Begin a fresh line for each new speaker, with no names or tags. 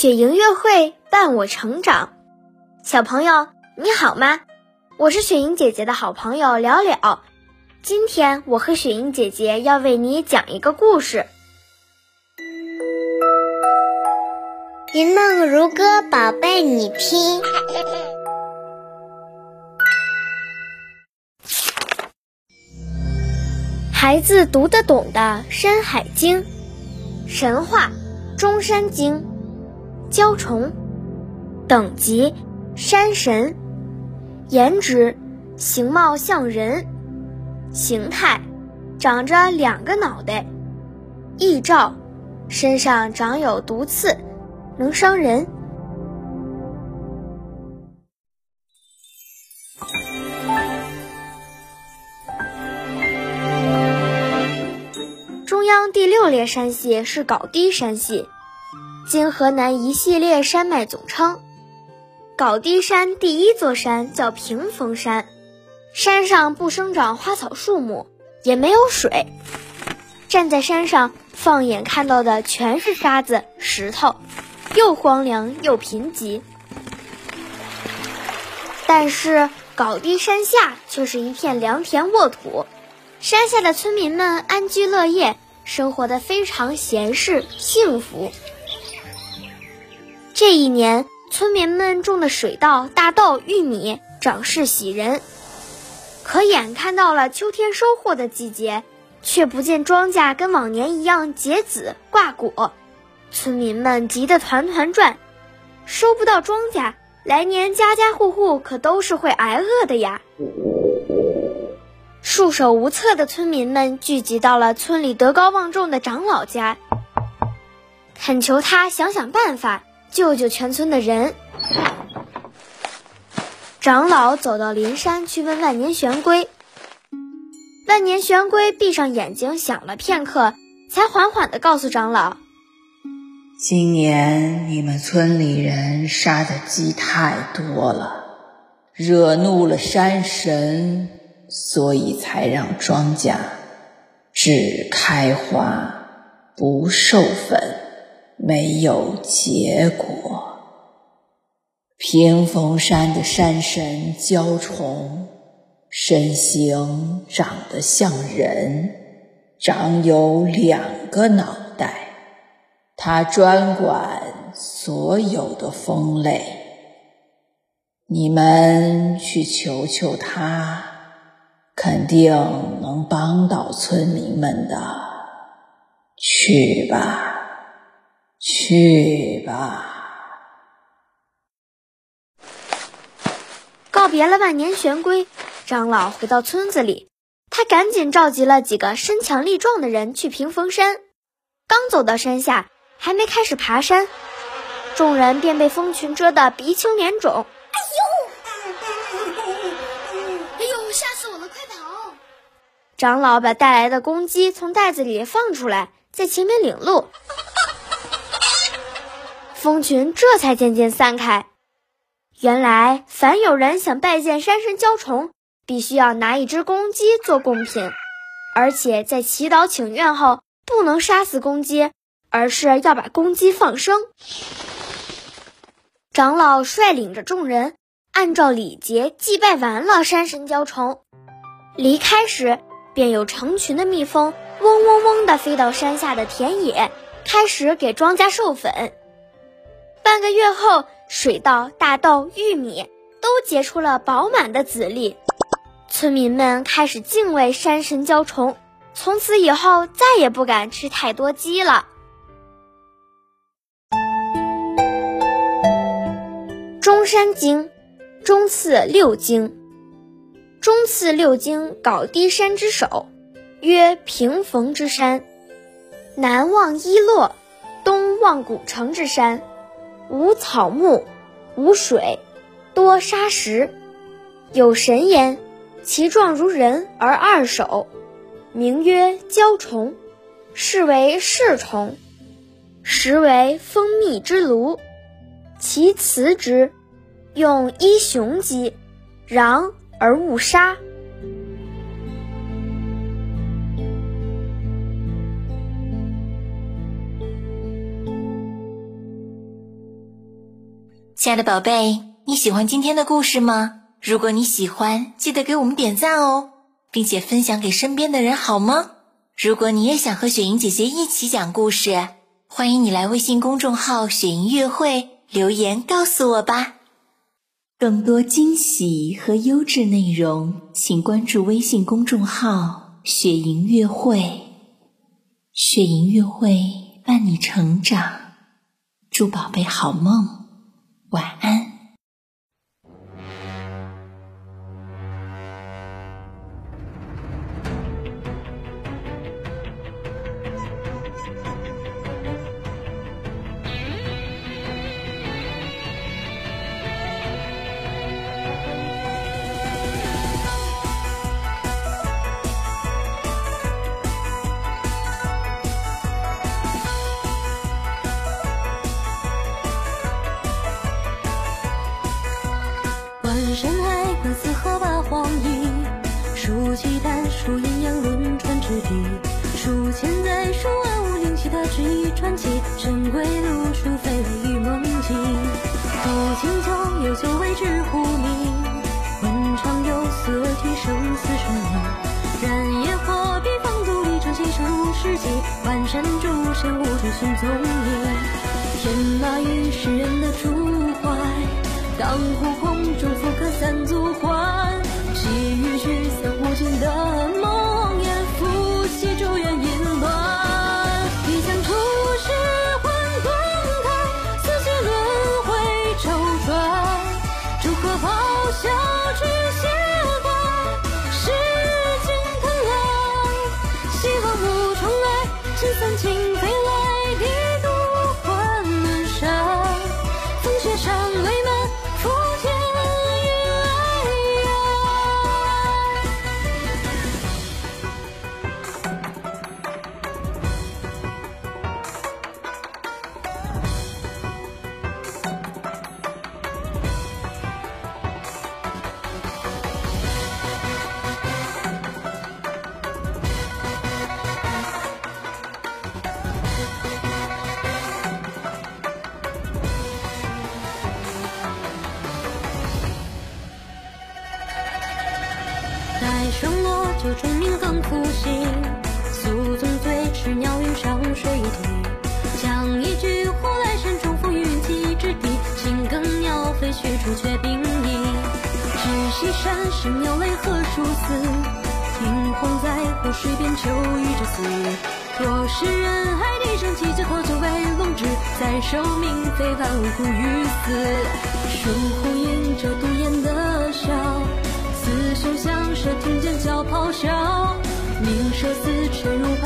雪莹乐会伴我成长，小朋友你好吗？我是雪莹姐姐的好朋友了了。今天我和雪莹姐姐要为你讲一个故事。
云梦如歌，宝贝你听。
孩子读得懂的《山海经》，神话中山经。蛟虫，等级山神，颜值形貌像人，形态长着两个脑袋，异兆身上长有毒刺，能伤人。中央第六列山系是高低山系。今河南一系列山脉总称，高低山第一座山叫屏风山，山上不生长花草树木，也没有水，站在山上放眼看到的全是沙子石头，又荒凉又贫瘠。但是高低山下却是一片良田沃土，山下的村民们安居乐业，生活的非常闲适幸福。这一年，村民们种的水稻、大豆、玉米长势喜人。可眼看到了秋天收获的季节，却不见庄稼跟往年一样结籽挂果，村民们急得团团转。收不到庄稼，来年家家户户可都是会挨饿的呀！束手无策的村民们聚集到了村里德高望重的长老家，恳求他想想办法。救救全村的人！长老走到灵山去问万年玄龟。万年玄龟闭上眼睛想了片刻，才缓缓地告诉长老：“
今年你们村里人杀的鸡太多了，惹怒了山神，所以才让庄稼只开花不授粉。”没有结果。屏风山的山神蛟虫，身形长得像人，长有两个脑袋。他专管所有的风类。你们去求求他，肯定能帮到村民们的。去吧。去吧！
告别了万年玄龟，长老回到村子里，他赶紧召集了几个身强力壮的人去屏风山。刚走到山下，还没开始爬山，众人便被蜂群蛰得鼻青脸肿。哎
呦！哎呦！吓死我了！快跑！
长老把带来的公鸡从袋子里放出来，在前面领路。蜂群这才渐渐散开。原来，凡有人想拜见山神蛟虫，必须要拿一只公鸡做贡品，而且在祈祷请愿后，不能杀死公鸡，而是要把公鸡放生。长老率领着众人，按照礼节祭拜完了山神蛟虫，离开时，便有成群的蜜蜂嗡嗡嗡地飞到山下的田野，开始给庄稼授粉。半个月后，水稻、大豆、玉米都结出了饱满的籽粒，村民们开始敬畏山神蛟虫，从此以后再也不敢吃太多鸡了。中山经，中次六经，中次六经，高低山之首，曰平逢之山，南望伊洛，东望古城之山。无草木，无水，多沙石。有神焉，其状如人而二手，名曰蛟虫，是为侍虫，实为蜂蜜之炉。其雌之，用一雄鸡，攘而勿杀。
亲爱的宝贝，你喜欢今天的故事吗？如果你喜欢，记得给我们点赞哦，并且分享给身边的人，好吗？如果你也想和雪莹姐姐一起讲故事，欢迎你来微信公众号“雪莹月会”留言告诉我吧。更多惊喜和优质内容，请关注微信公众号“雪莹月会”。雪莹月会伴你成长，祝宝贝好梦。晚安。
海关四合八荒一，数奇丹数阴阳轮转之地，数千载数万物灵气的之一传奇，神归路数飞雷与梦境，古今旧有旧为之呼名，问长有思而提生死生命，燃野火笔放独立成气生入世纪，万山诸神无处寻踪影，天马与世人的主怀，当湖空中复刻三足环，细雨驱散无尽的梦魇，复习咒怨淫乱。一将出世魂断开，四季轮回周转，祝贺咆哮之血光，世境腾浪，希望无重来，千散尽就钟鸣更复兴。宿纵醉赤鸟云上水底，将一句呼来山中风云际之地。青耕鸟飞去，朱雀并影。只西山神鸟雷何殊死？明黄在湖水边，秋雨之死。若是人海地上祈求头就为龙之，再受命非万物苦于死。疏忽迎着独眼的笑。蛇，听见叫咆哮，鸣蛇嘶沉入。